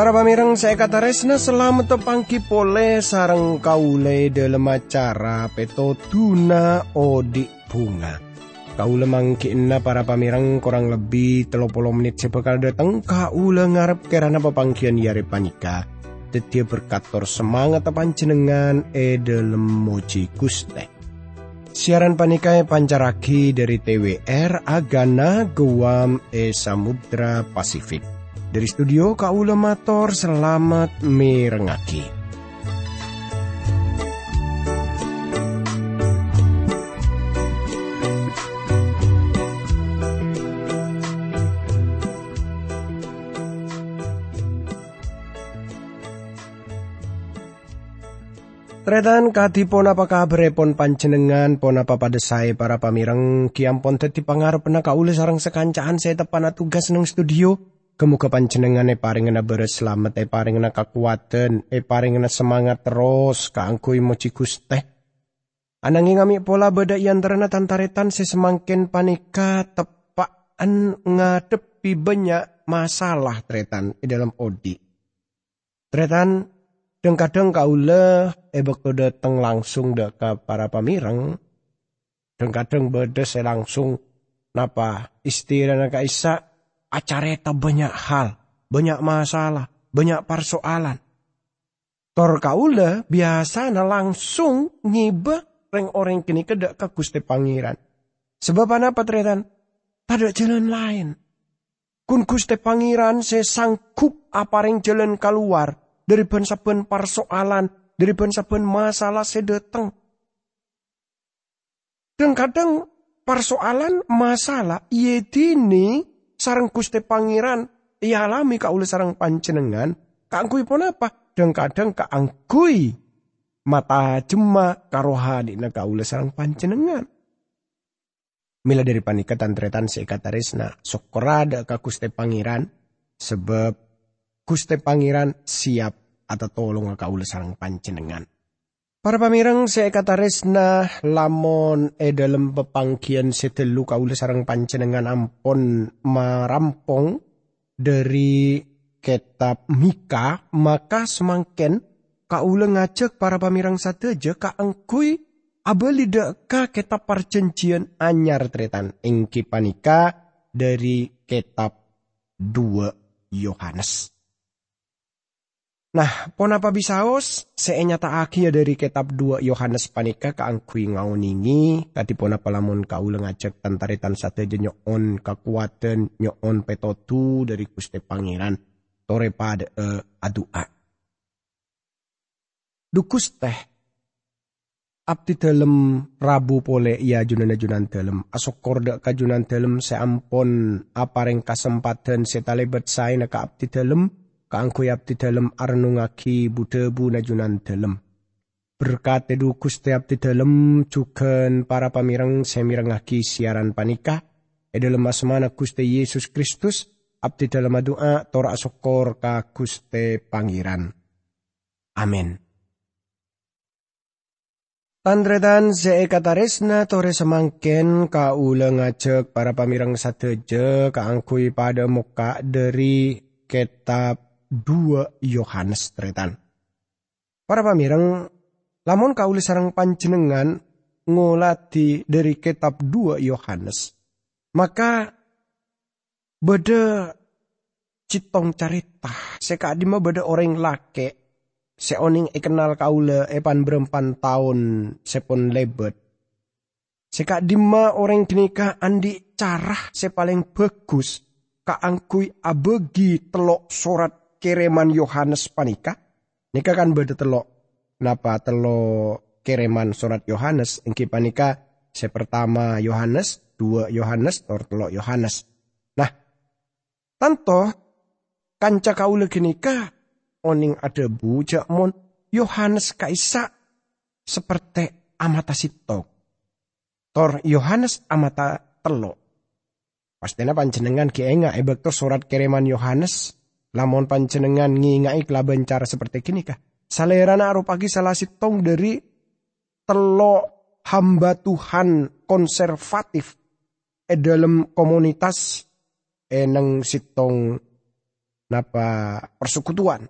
Para pamireng saya kata resna selamat tepangki pole sarang kaule dalam acara peto tuna odik bunga. Kaule mangkina para pamireng kurang lebih telopolo menit sebekal datang kaule ngarep kerana pepangkian yare panika. Tetia berkator semangat panjenengan e dalam moji guste. Siaran panikai pancaraki dari TWR Agana Guam e Samudra Pasifik. Dari studio Kaula Mator selamat mirengaki. Tretan kadipun apa kabar? Pon panjenengan pon apa pada saya para pamireng. Kiampon teti pangarep na kaule sarang sekancaan saya tepan tugas neng studio Kemuka panjenengan e paringena beres selamat e paringena kekuatan e paringena semangat terus kaangkui moci Guste. Ananging ngami pola beda yantarana tantaretan sesemangkin panika tepaan ngadepi banyak masalah tretan di dalam odi. Tretan deng kadang kaula e bakal dateng langsung deka para pamireng. Deng kadang beda se langsung napa istirana kaisa acareta banyak hal, banyak masalah, banyak persoalan. Tor kaula biasa na langsung ngiba reng orang kini kedak ke Gusti Pangeran. Sebab apa tretan? Pada jalan lain. Kun Gusti Pangeran saya sangkup apa reng jalan keluar dari ben persoalan, dari ben masalah sedeteng. Dan kadang persoalan masalah iya dini sarang Gusti Pangeran alami kaula sarang panjenengan. Kaangkui pun apa? Dan kadang kaangkui mata jema karo hadina kaula sarang panjenengan. Mila dari panika tantretan seikatarisna sokorada ka Gusti Pangeran sebab Gusti Pangeran siap atau tolong kaula sarang panjenengan. Para pamirang saya kata resna lamon e dalam pepangkian setelu kaula sarang pancenengan ampon marampong dari kitab Mika maka semakin kaula ngajak para pamirang sateja ka angkui abeli ka kitab perjanjian anyar tretan ingki panika dari kitab dua Yohanes. Nah, pon apa bisaos seenyata akhir dari kitab 2 Yohanes panika kaangkui ngauningi kati pon apa lamun kau ngajak tantaritan sate nyoon kekuatan nyoon petotu dari Gusti Pangeran. Tore pada uh, adua. Dukus teh. Abdi dalam rabu pole iya junan junan dalam asok korda kajunan dalam seampon apareng kesempatan setalebet saya naka abdi dalam kaangkoy abdi dalem arnungaki budebu najunan dalem. Berkat edu kuste abdi dalem juga para pamirang semirangaki siaran panika, edalem asmana kuste Yesus Kristus, abdi dalem doa tor asokor ka kuste pangiran. Amin. Tandredan se kataresna tore semangken ka ulang ngajak para pamirang sateje kaangkui pada muka dari kitab 2 Yohanes tretan. Para pamirang, lamun kaulis sarang panjenengan ngolati dari kitab 2 Yohanes, maka beda citong carita. Sekadima beda orang lake. Seoning ikenal kaula epan berempan tahun sepon lebet. Sekadima orang kenika andi carah sepaling bagus. Kaangkui abegi telok sorat kereman Yohanes panika nika kan beda telok. Napa telok kereman surat Yohanes? Engki panika se pertama Yohanes dua Yohanes tor telok Yohanes. Nah tanto kanca kaula genika oning ada bujak mon Yohanes kaisa seperti amata sitok tor Yohanes amata telok. Pastinya panjenengan kienga ebek surat kereman Yohanes Lamun panjenengan ngingai kelaban cara seperti kini kah? Salerana arupagi salah sitong dari telo hamba Tuhan konservatif e dalam komunitas eneng sitong napa persekutuan.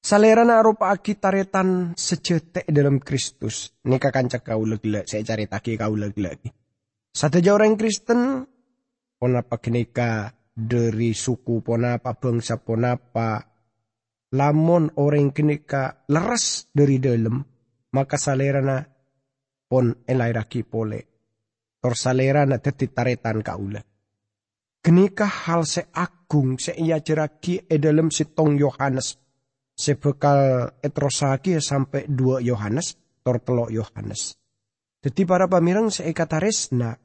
Salerana arupa taretan sejetek dalam Kristus. Nika kancak kau lagi saya cari taki kau lagi lagi. Satu orang Kristen, ponapa kenika dari suku ponapa bangsa ponapa lamun orang kenika leras dari dalam maka salerana pon elairaki pole. Tor salerana teti taretan kaula. Kenika hal se agung se ia jeraki e dalam sitong Yohanes. Sebekal etrosaki sampai dua Yohanes, tor telok Yohanes. Jadi para pamirang seekataresna,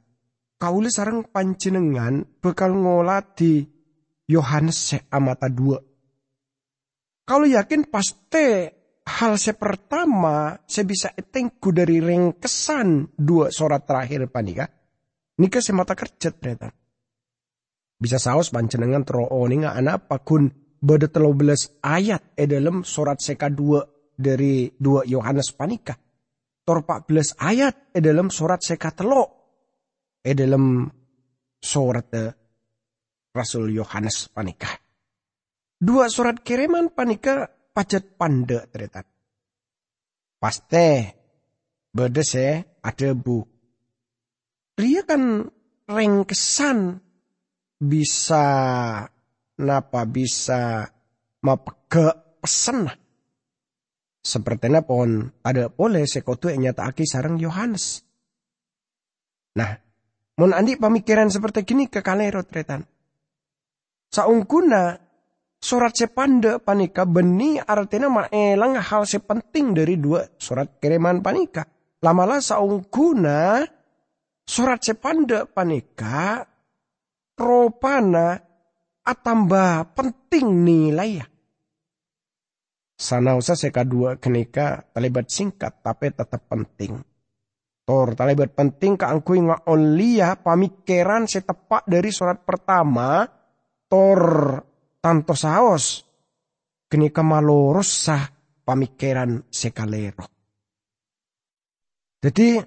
kaule sarang panjenengan bekal ngolati Yohanes se amata dua. Kalau yakin pasti hal se pertama saya bisa etengku dari ringkesan dua surat terakhir panika. Nika semata kerja ternyata. Bisa saus panjenengan teroo ninga anak pakun beda telo belas ayat e dalam surat seka dua dari dua Yohanes panika tor 14 ayat e dalam surat seka telo e dalam surat de Rasul Yohanes panika. Dua surat kiriman panika pacet panda ternyata. Paste beda se ada bu. Ria kan rengkesan bisa napa bisa mapeke pesen Sepertinya pon ada boleh sekotu yang nyata aki sarang Yohanes. Nah, mon andi pemikiran seperti gini ke kalero tretan. Saungkuna surat sepanda panika beni artinya maelang hal sepenting dari dua surat kiriman panika. Lamalah saungkuna surat sepanda panika ropana atamba penting nilai ya Sana usah seka dua kenika talibat singkat tapi tetap penting. Tor talibat penting ka angkui olia pamikiran setepak dari surat pertama tor tanto saos kenika maloros sah pamikiran sekalero. Jadi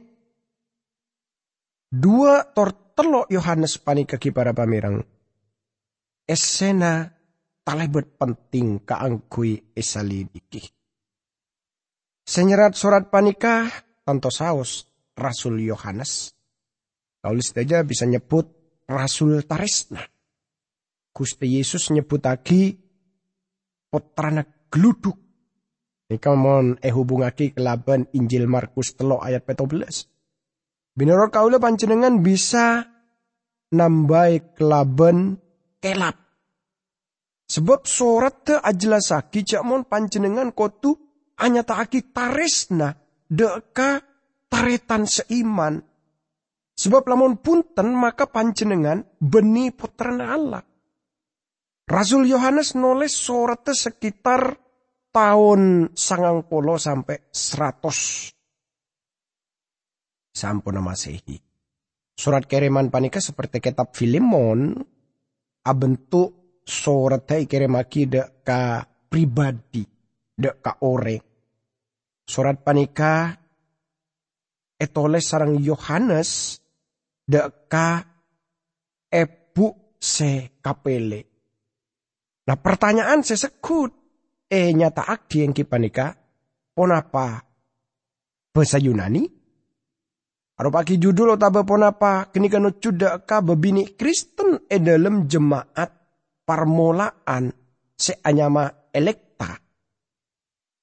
dua tor telok Yohanes panika para pamirang. Esena talebet penting kaangkui esalidiki. Senyerat surat panikah tanto saus Rasul Yohanes. Kaulis saja bisa nyebut Rasul Tarisna. Gusti Yesus nyebut lagi putrana geluduk. Ini kamu eh hubungaki kelaban Injil Markus telo ayat 14. Binoro kaula panjenengan bisa nambai kelaban kelap Sebab sorat te ajelasaki mon panjenengan kotu hanya taaki taresna deka taretan seiman. Sebab lamun punten maka panjenengan beni putrana Allah. Rasul Yohanes nulis surat sekitar tahun sangang polo sampai seratus. Sampun masehi. Surat kiriman panika seperti kitab Filimon, abentuk surat kirimaki dek pribadi, dek ka ore. Surat panika etoles sarang Yohanes dek ka ebu se kapele. Nah pertanyaan saya sekut, eh nyata akdi yang kipanika, ponapa bahasa Yunani? Aru pagi judul otaba ponapa kenika no cuda ka bebini Kristen e dalam jemaat permulaan seanyama elekta.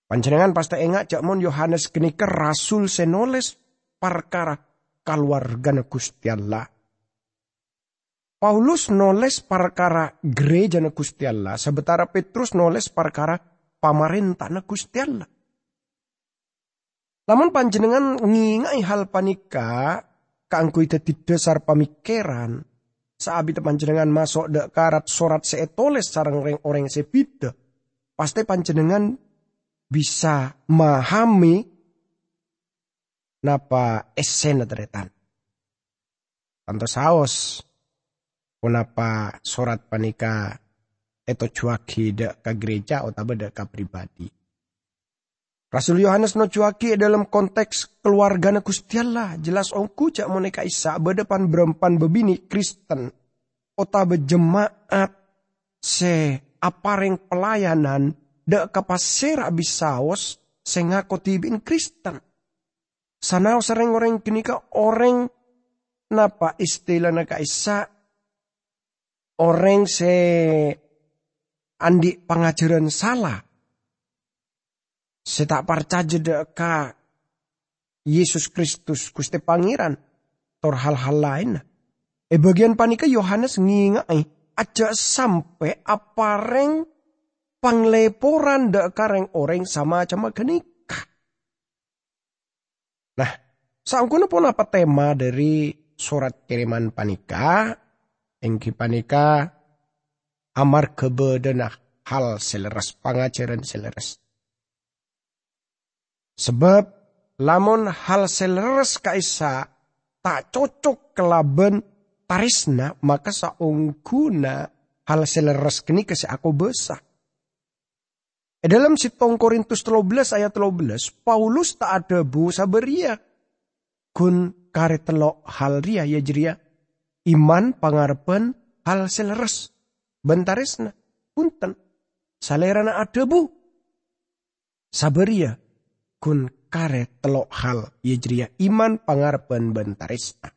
Panjenengan pasti ingat jakmon Yohanes kenika rasul senoles perkara keluarga Gusti Allah. Paulus noles perkara gereja Gusti Allah, sementara Petrus noles perkara pamarentah Gusti Allah. Lamun panjenengan ngingai hal panika, kangku itu dasar pemikiran, Sabi panjenengan masuk dek karat sorat seetoles sarang orang orang sepida. Pasti panjenengan bisa memahami napa esen teretan. Tanto saos kenapa sorat panika eto cuaki dek ke gereja atau dek ke pribadi. Rasul Yohanes no cuaki dalam konteks keluarga Gusti Allah. Jelas ongku cak moneka isa berdepan berempan bebini Kristen. Ota berjemaat se apareng pelayanan de kapasera bisaos se ngaku tibin Kristen. Sanau sering orang kini ka orang napa istilah na kaisa orang se andi pengajaran salah. Se tak percaya ka Yesus Kristus Gusti Pangeran tor hal-hal lain. E bagian panika Yohanes ngingai aja sampai apareng pangleporan dak kareng orang sama cama genika. Nah, sangkuna pun apa tema dari surat kiriman panika? Engki panika amar kebedenah hal seleres pangajaran seleres. Sebab lamun hal seleres kaisa tak cocok kelaben tarisna maka saungguna hal seleres kini kasi aku besar. E dalam sitong Korintus 13 ayat 13, Paulus tak ada bu saberia. Kun kare telok hal ria ya jeria. Iman pangarpen hal seleres. Bentarisna. Punten. Salerana ada bu. Saberia. Kun kare telok hal yejria iman pangarpen bentarisna.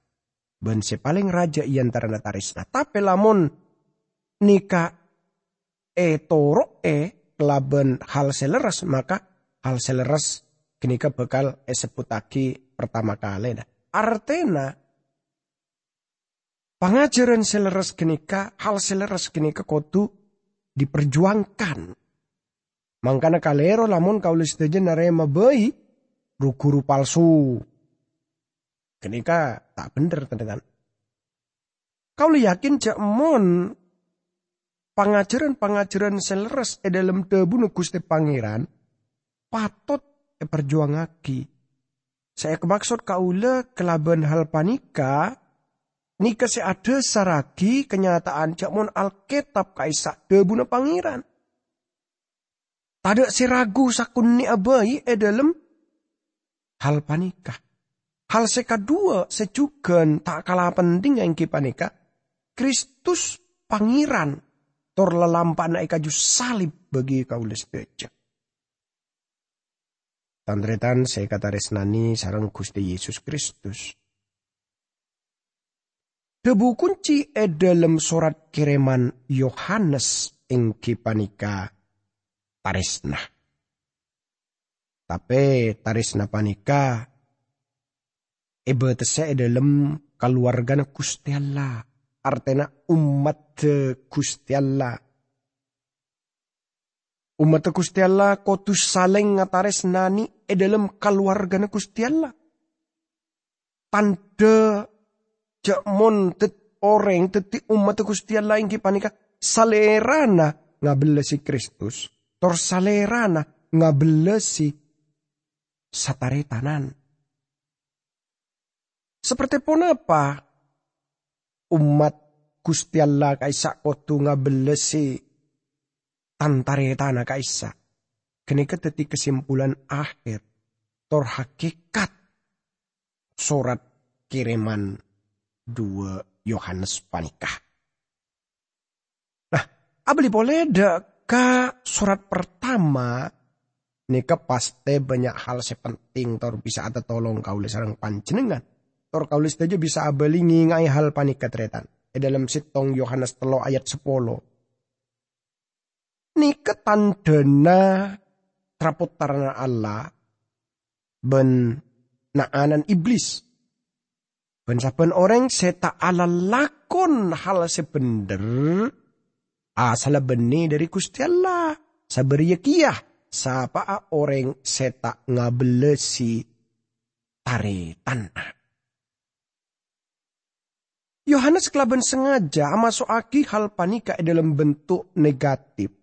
Ben se paling raja iantara tarisna. Tapi lamun nika e toro e kelaben hal seleres maka hal seleres kenika bekal eseputaki pertama kali nah. Artena pengajaran seleres kenika hal seleres kenika kotu diperjuangkan. Mangkana kalero lamun kaulis tejen narema bayi guru palsu. Kenika tak bener tenan. Kau yakin cak mon pangajaran-pangajaran seleres e dalam debu Gusti Pangeran patut e perjuangaki. Saya kemaksud kaula kelaban hal panika nika se ada saragi kenyataan cak mon Alkitab kaisak debu Pangeran. Tada si ragu sakun ni abai e dalam hal panika. Hal sekadua sejugan tak kalah penting yang panika. Kristus pangeran tor lelampan kaju salib bagi kaulis beja. Tandretan saya kata resnani sarang Gusti Yesus Kristus. Debu kunci e dalam surat kiriman Yohanes ing panika taresna. Tapi taris napanika iba tese dalam keluarga na Gusti Allah. Artena umat Allah. Umat Gusti Allah kotus saling ngatares nani e dalam keluarga na Gusti Allah. Tanda mon tet orang teti umat Gusti Allah yang panika salerana ngabelesi Kristus. Tor salerana ngabelesi sataretanan. Seperti pun apa umat Gusti Allah kaisa kotu ngabelesi tantaretana kaisa. Kini keteti kesimpulan akhir tor hakikat surat kiriman dua Yohanes panikah. Nah, abli boleh deka surat pertama Nika pasti banyak hal sepenting tor bisa ada tolong kaulis sarang panjenengan. Tor kaulis saja bisa abelingi ngai hal panik ketretan. E dalam sitong Yohanes telo ayat sepolo. Nika tandana traputarana Allah ben naanan iblis. Ben saben orang seta ala lakon hal sebender asal benih dari Gusti Allah. Sabar yakiyah sapa orang seta ngabelesi taretan. Yohanes kelaban sengaja aki hal panika dalam bentuk negatif.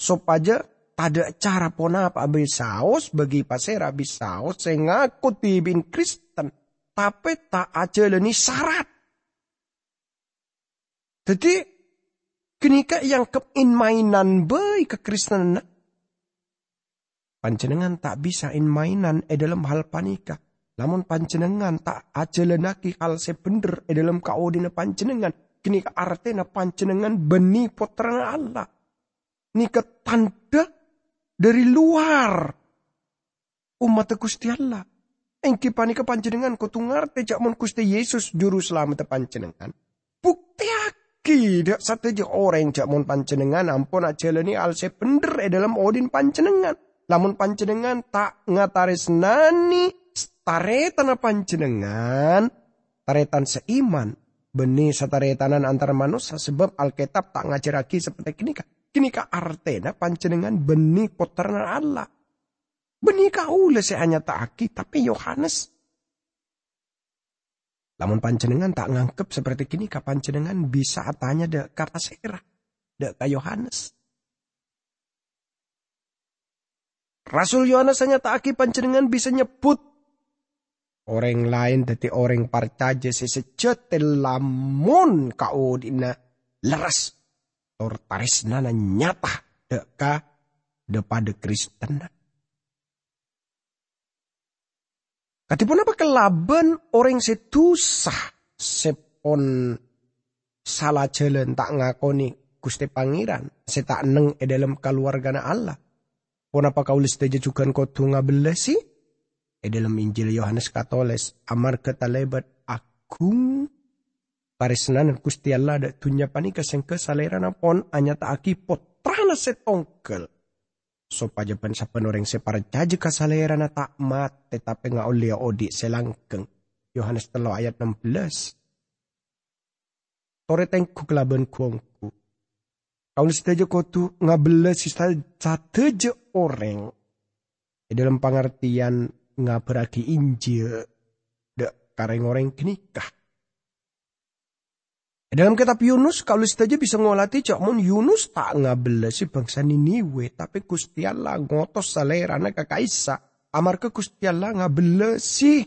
Supaya pada cara pona apa saus bagi pasera saus saya ngaku tibin Kristen. Tapi tak aja leni syarat. Jadi kenika yang kein mainan baik kekristenan Panjenengan tak bisa in mainan e dalam hal panika. Namun panjenengan tak aja lenaki hal sebender e dalam kaodina panjenengan. Kini artinya pancenengan benih putra Allah. Ini tanda dari luar umat Gusti Allah. Engki panika panjenengan kutungar tejak mon Gusti Yesus juru selamat panjenengan. Bukti aki dak sateja orang jak mon panjenengan ampun ajalani alse bener e dalam odin panjenengan. Lamun panjenengan tak ngataris nani taretan panjenengan taretan seiman benih sataretanan antar manusia sebab Alkitab tak ngajar lagi seperti kini kah. Kini kah artena panjenengan benih poterna Allah. Benih kaula hanya aki tapi Yohanes. Lamun panjenengan tak ngangkep seperti kini ka panjenengan bisa tanya de kata serah. De ka Yohanes. Rasul Yohanes hanya tak aki panjenengan bisa nyebut orang lain dari orang percaya sesejotel lamun kau dina leras or tarisnana nyata deka depada Kristen. Katipun apa kelaban orang setusah sepon salah jalan tak ngakoni Gusti Pangeran tak neng e dalam keluarga Allah. Pun apa kau list aja juga kau tunga sih? E dalam Injil Yohanes Katoles amar ketalebat aku parisnan Gusti Allah ada tunya panika sengke salera pon anya tak aki potrana setongkel supaya pensa penoreng separjaji kasalera na takmat tetapi nga ulia odi selangkeng. Yohanes telo ayat 16. Tore tengku. Kau saja kau tu ngabelas sisa sateja orang. Di dalam pengertian ngaberagi injil. Dek kareng orang kenikah dalam kitab Yunus, kalau saja bisa ngolati cok mun Yunus tak ngabela si bangsa Niniwe, tapi Gusti Allah ngotos salerana ke kaisa. Amar ke Gusti Allah ngabela si.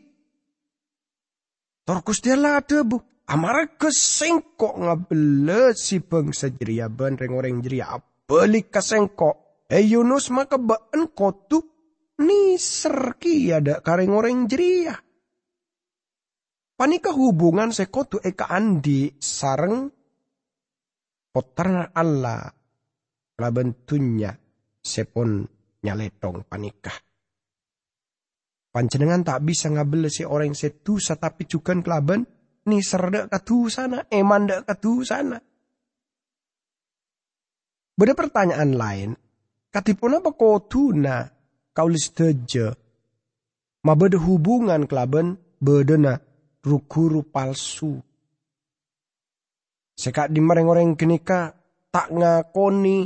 Tor Gusti Allah ada bu. Amar ke sengkok ngabela si bangsa jeria ben reng orang jeria ke sengkok. Eh Yunus maka baan kotu ni serki ada kareng orang jeria. Panika hubungan sekotu eka andi sareng potarna Allah bentunya sepon nyaletong panikah. Pancenengan tak bisa ngabel si orang setusa tapi juga kelaban ni serda katu sana, eman dak sana. Beda pertanyaan lain, katipun apa kotuna kaulis teje, ma beda hubungan kelaban bedena guru palsu. Sekak di orang kenika tak ngakoni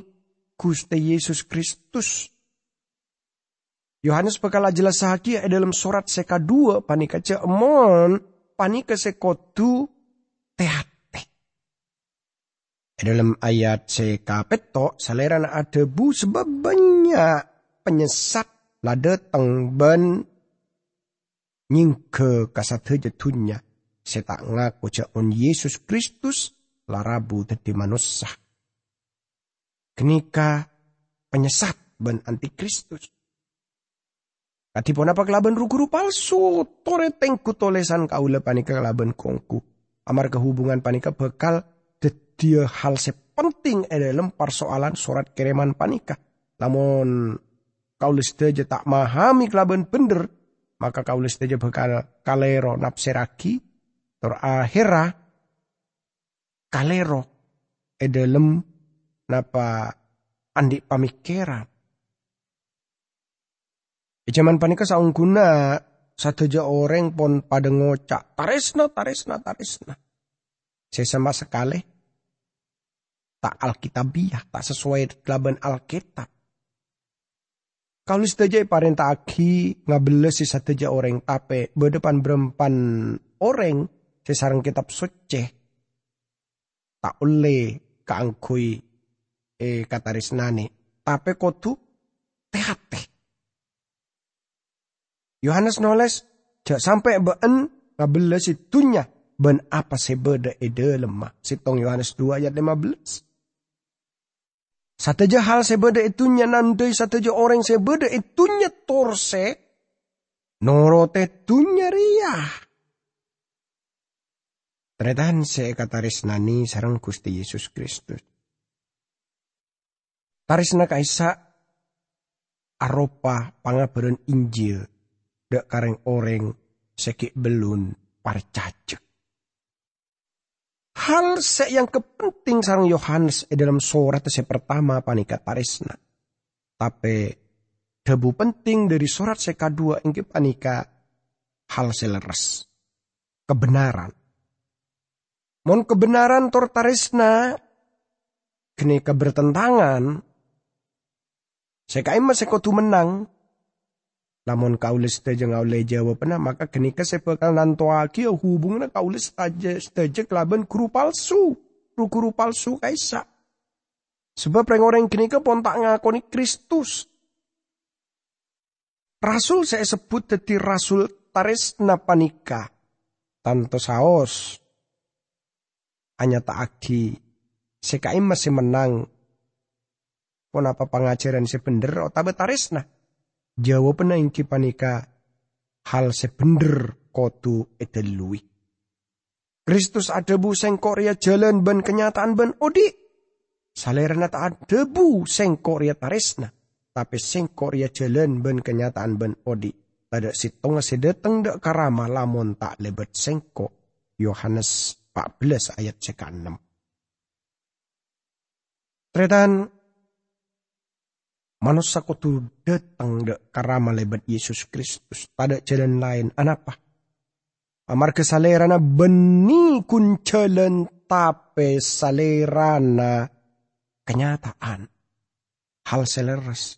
Gusti Yesus Kristus. Yohanes bekala jelas sahaja dalam surat seka dua panika cemon panika sekotu tehate. Dalam ayat seka peto salera ada bu sebab banyak penyesat lada ben nyingke kasateja tunya seta ngaku on Yesus Kristus larabu teti manusia. Kenika penyesat ben antikristus. Katipun apa kelaban ruguru palsu, tore tengku tolesan kaula panika kelaban kongku. Amar kehubungan panika bekal dedia hal sepenting dalam persoalan surat kiriman panika. Namun kaula sedaja tak mahami kelaban bener maka kaulis saja bakal kalero napseraki tor akhira kalero edelem napa andi pamikiran. E zaman panika saungguna sateja orang pon pada ngocak taresna taresna taresna. Sesama sekali tak alkitabiah tak sesuai kelaban alkitab. Kalau saja parenta aki si sateja orang tape berdepan berempan orang sesarang kitab suci tak oleh kaangkui eh kataris nani tape kotu tehate. Yohanes noles jak sampai been ngabeles itunya ben apa sebeda ede lemah. Sitong Yohanes 2 ayat 15. Sateja hal sebeda itunya nandai sateja orang sebeda itunya torse. Norote tunya ria. Tretan se tarisnani sarang Gusti Yesus Kristus. Tarisna kaisa aropa pangabaran Injil dak kareng oreng sekik belun parcacek. Hal se yang kepenting sarang Yohanes e dalam surat se pertama panika tarisna. Tapi debu penting dari surat se kedua ingke panika hal seleres. Kebenaran. Mon kebenaran tor tarisna kini kebertentangan Sekai mas sekotu menang. Namun kaulis saja ngaule jawab pernah maka kini sepekal nantoaki hubungan kaulis saja saja kelaban kuru palsu. Kuru palsu kaisa. Sebab orang kini ke pontak ngakoni Kristus. Rasul saya sebut teti rasul taris napanika. Tanto saos. Hanya tak aki. Sekai masih menang. Pon apa pengajaran sebender otabe tarisna Jawaban ing panika hal sebender kotu edelui. Kristus ada bu sengkoria jalan ben kenyataan ben odi. Salerana tak ada bu sengkoria tarisna. Tapi sengkoria jalan ben kenyataan ben odi. Tada sitong sedeteng dek karama lamun tak lebet sengko. Yohanes 14 ayat 6. Tretan Manusia kutu datang de karama lebat Yesus Kristus. Pada jalan lain. Anapa? Amar kesalerana beni kun jalan tape salerana kenyataan. Hal seleres.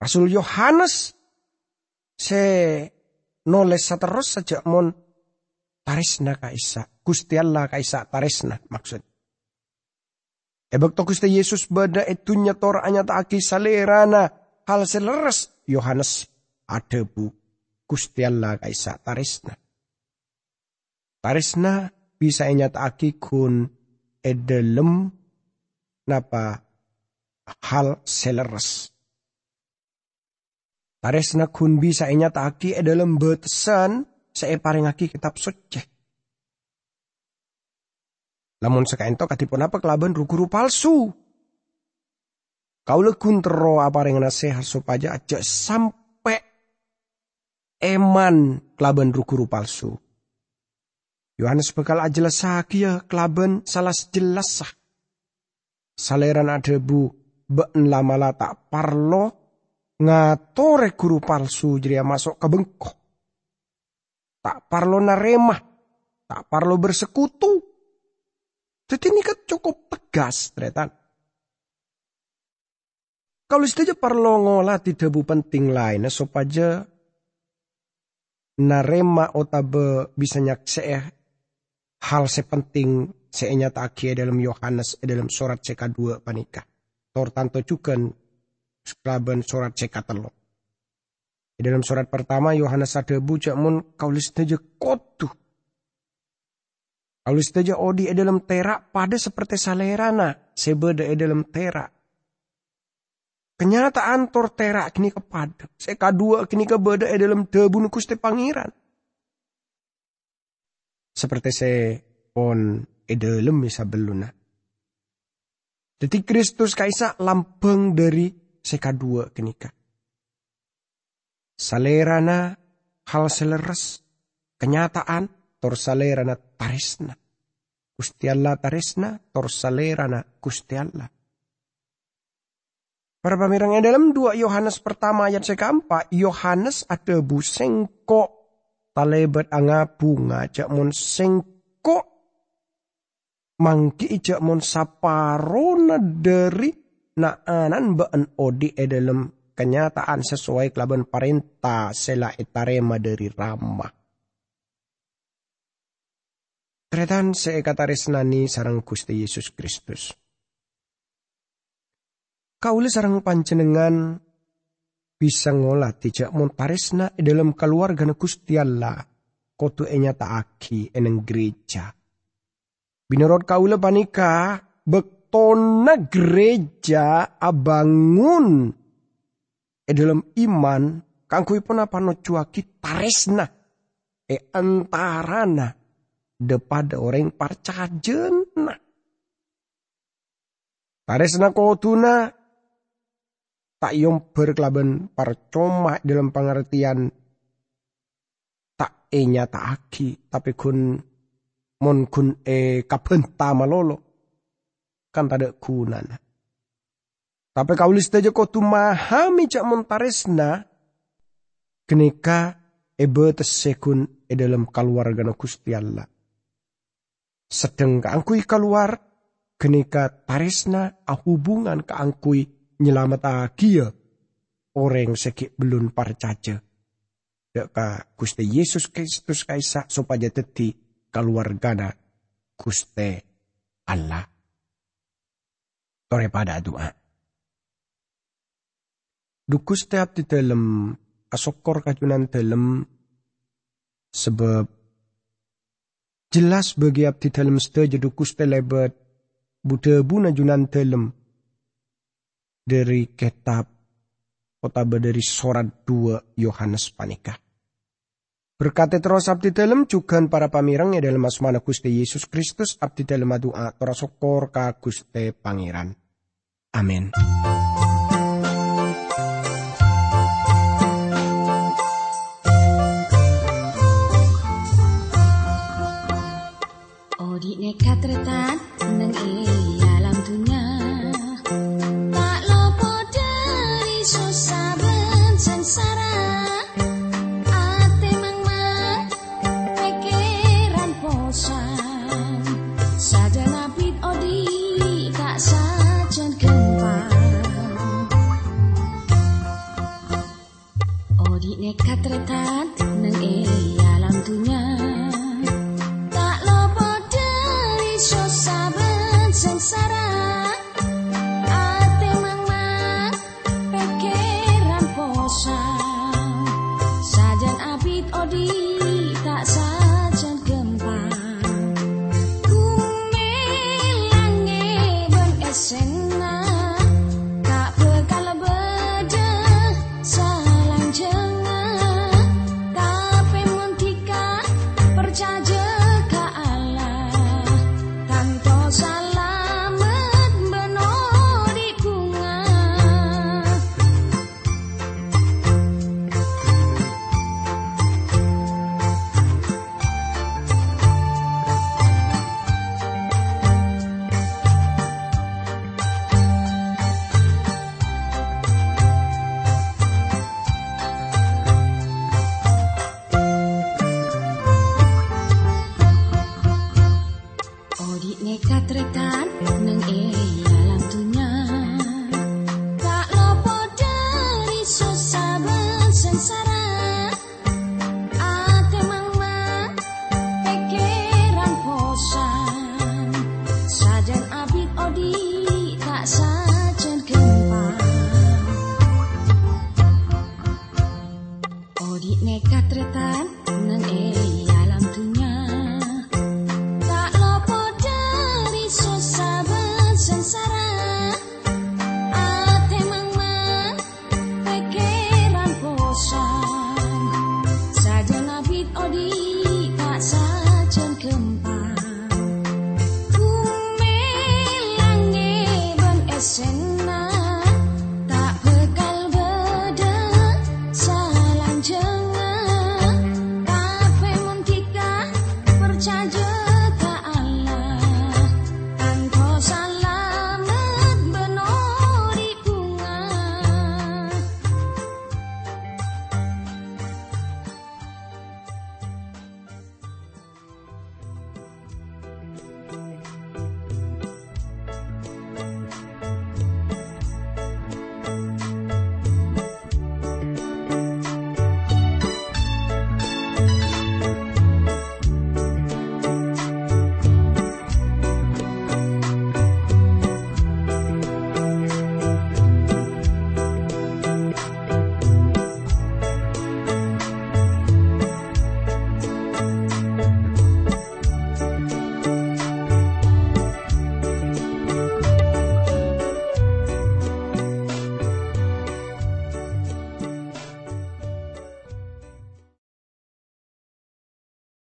Rasul Yohanes se noles terus saja mon tarisna kaisa. Gusti Allah kaisa tarisna maksud. Ebak Yesus bada etunya tor anya aki salerana hal seleres Yohanes adebu Gusti Allah kaisa tarisna. Tarisna bisa enya aki kun edelem napa hal seleres. Tarisna kun bisa enya aki edelem betesan saya paring aki kitab suci. Lamun sekaento katipun apa kelaban rukuru palsu. Kau lekun tero apa yang nasihat supaya aja sampai eman kelaban rukuru palsu. Yohanes bekal ajelas sakia kelaban salah jelas sah. Saleran bu ben lama tak parlo ngatore guru palsu jadi masuk ke bengkok. Tak parlo naremah, tak parlo bersekutu, jadi ini kan cukup tegas, ternyata. Kalau saja perlu ngolah tidak bu penting lain, supaya narema otabe bisa nyakseh hal sepenting seenya takia dalam Yohanes dalam surat CK2 panika. Tor tanto juga sklaben surat CK telo. Dalam surat pertama Yohanes ada bucak mun kaulis saja kotuh Alus saja odi e dalam terak pada seperti salerana sebeda e dalam terak. Kenyataan tor terak kini kepada. Seka dua kini kebeda e dalam debu kusti pangeran. Seperti se on e dalam bisa beluna. Jadi Kristus kaisa lampeng dari seka dua kenika. Salerana hal seleres kenyataan tor salerana tarisna. Gusti Allah tarisna tor salerana Gusti Allah. Para pamirang dalam dua Yohanes pertama ayat sekampa, Yohanes ada bu sengko talebet anga bunga cak mon sengko mangki ijak mon saparona dari anan baan odi e dalam kenyataan sesuai kelaban perintah sela etarema dari ramah. Tretan seekataresnani sarang Gusti Yesus Kristus. Kaule sarang panjenengan bisa ngolah tidak montaresna dalam keluarga Gusti Allah kotu enya taaki eneng gereja. Binurut kaule panika bektona gereja abangun e dalam iman kangkui pun apa no cuaki taresna e antarana depada orang parcajena. Taresna kotuna tak yomper kelaban parcoma dalam pengertian tak e nyata aki tapi kun mon kun e kapenta malolo kan tada kunan. Tapi kau lista aja kau tu mahami cak montaresna kenika ebe tesekun e dalam keluarga no. Sedang keangkui keluar kenika taresna a hubungan keangkui nyelamat agia orang sekik belum parcaca. Deka Gusti Yesus Kristus kaisa supaya teti keluarga Gusti Allah. Tore pada doa. Dukus tiap di dalam asokor kajunan dalam sebab jelas bagi abdi dalam setuju dukus lebat Buddha buna junan dalam dari kitab kota dari sorat dua Yohanes Panikah. Berkati terus abdi dalam juga para pamirang yang dalam asmana Gusti Yesus Kristus abdi dalam doa terasokor ka Gusti Pangeran. Amin. Odi nekat retan alam dunia. Tak lopo dari susah ben sengsara Ate mang mang pikiran bosan Saja napit odi tak sajen gempar Odi nekat retan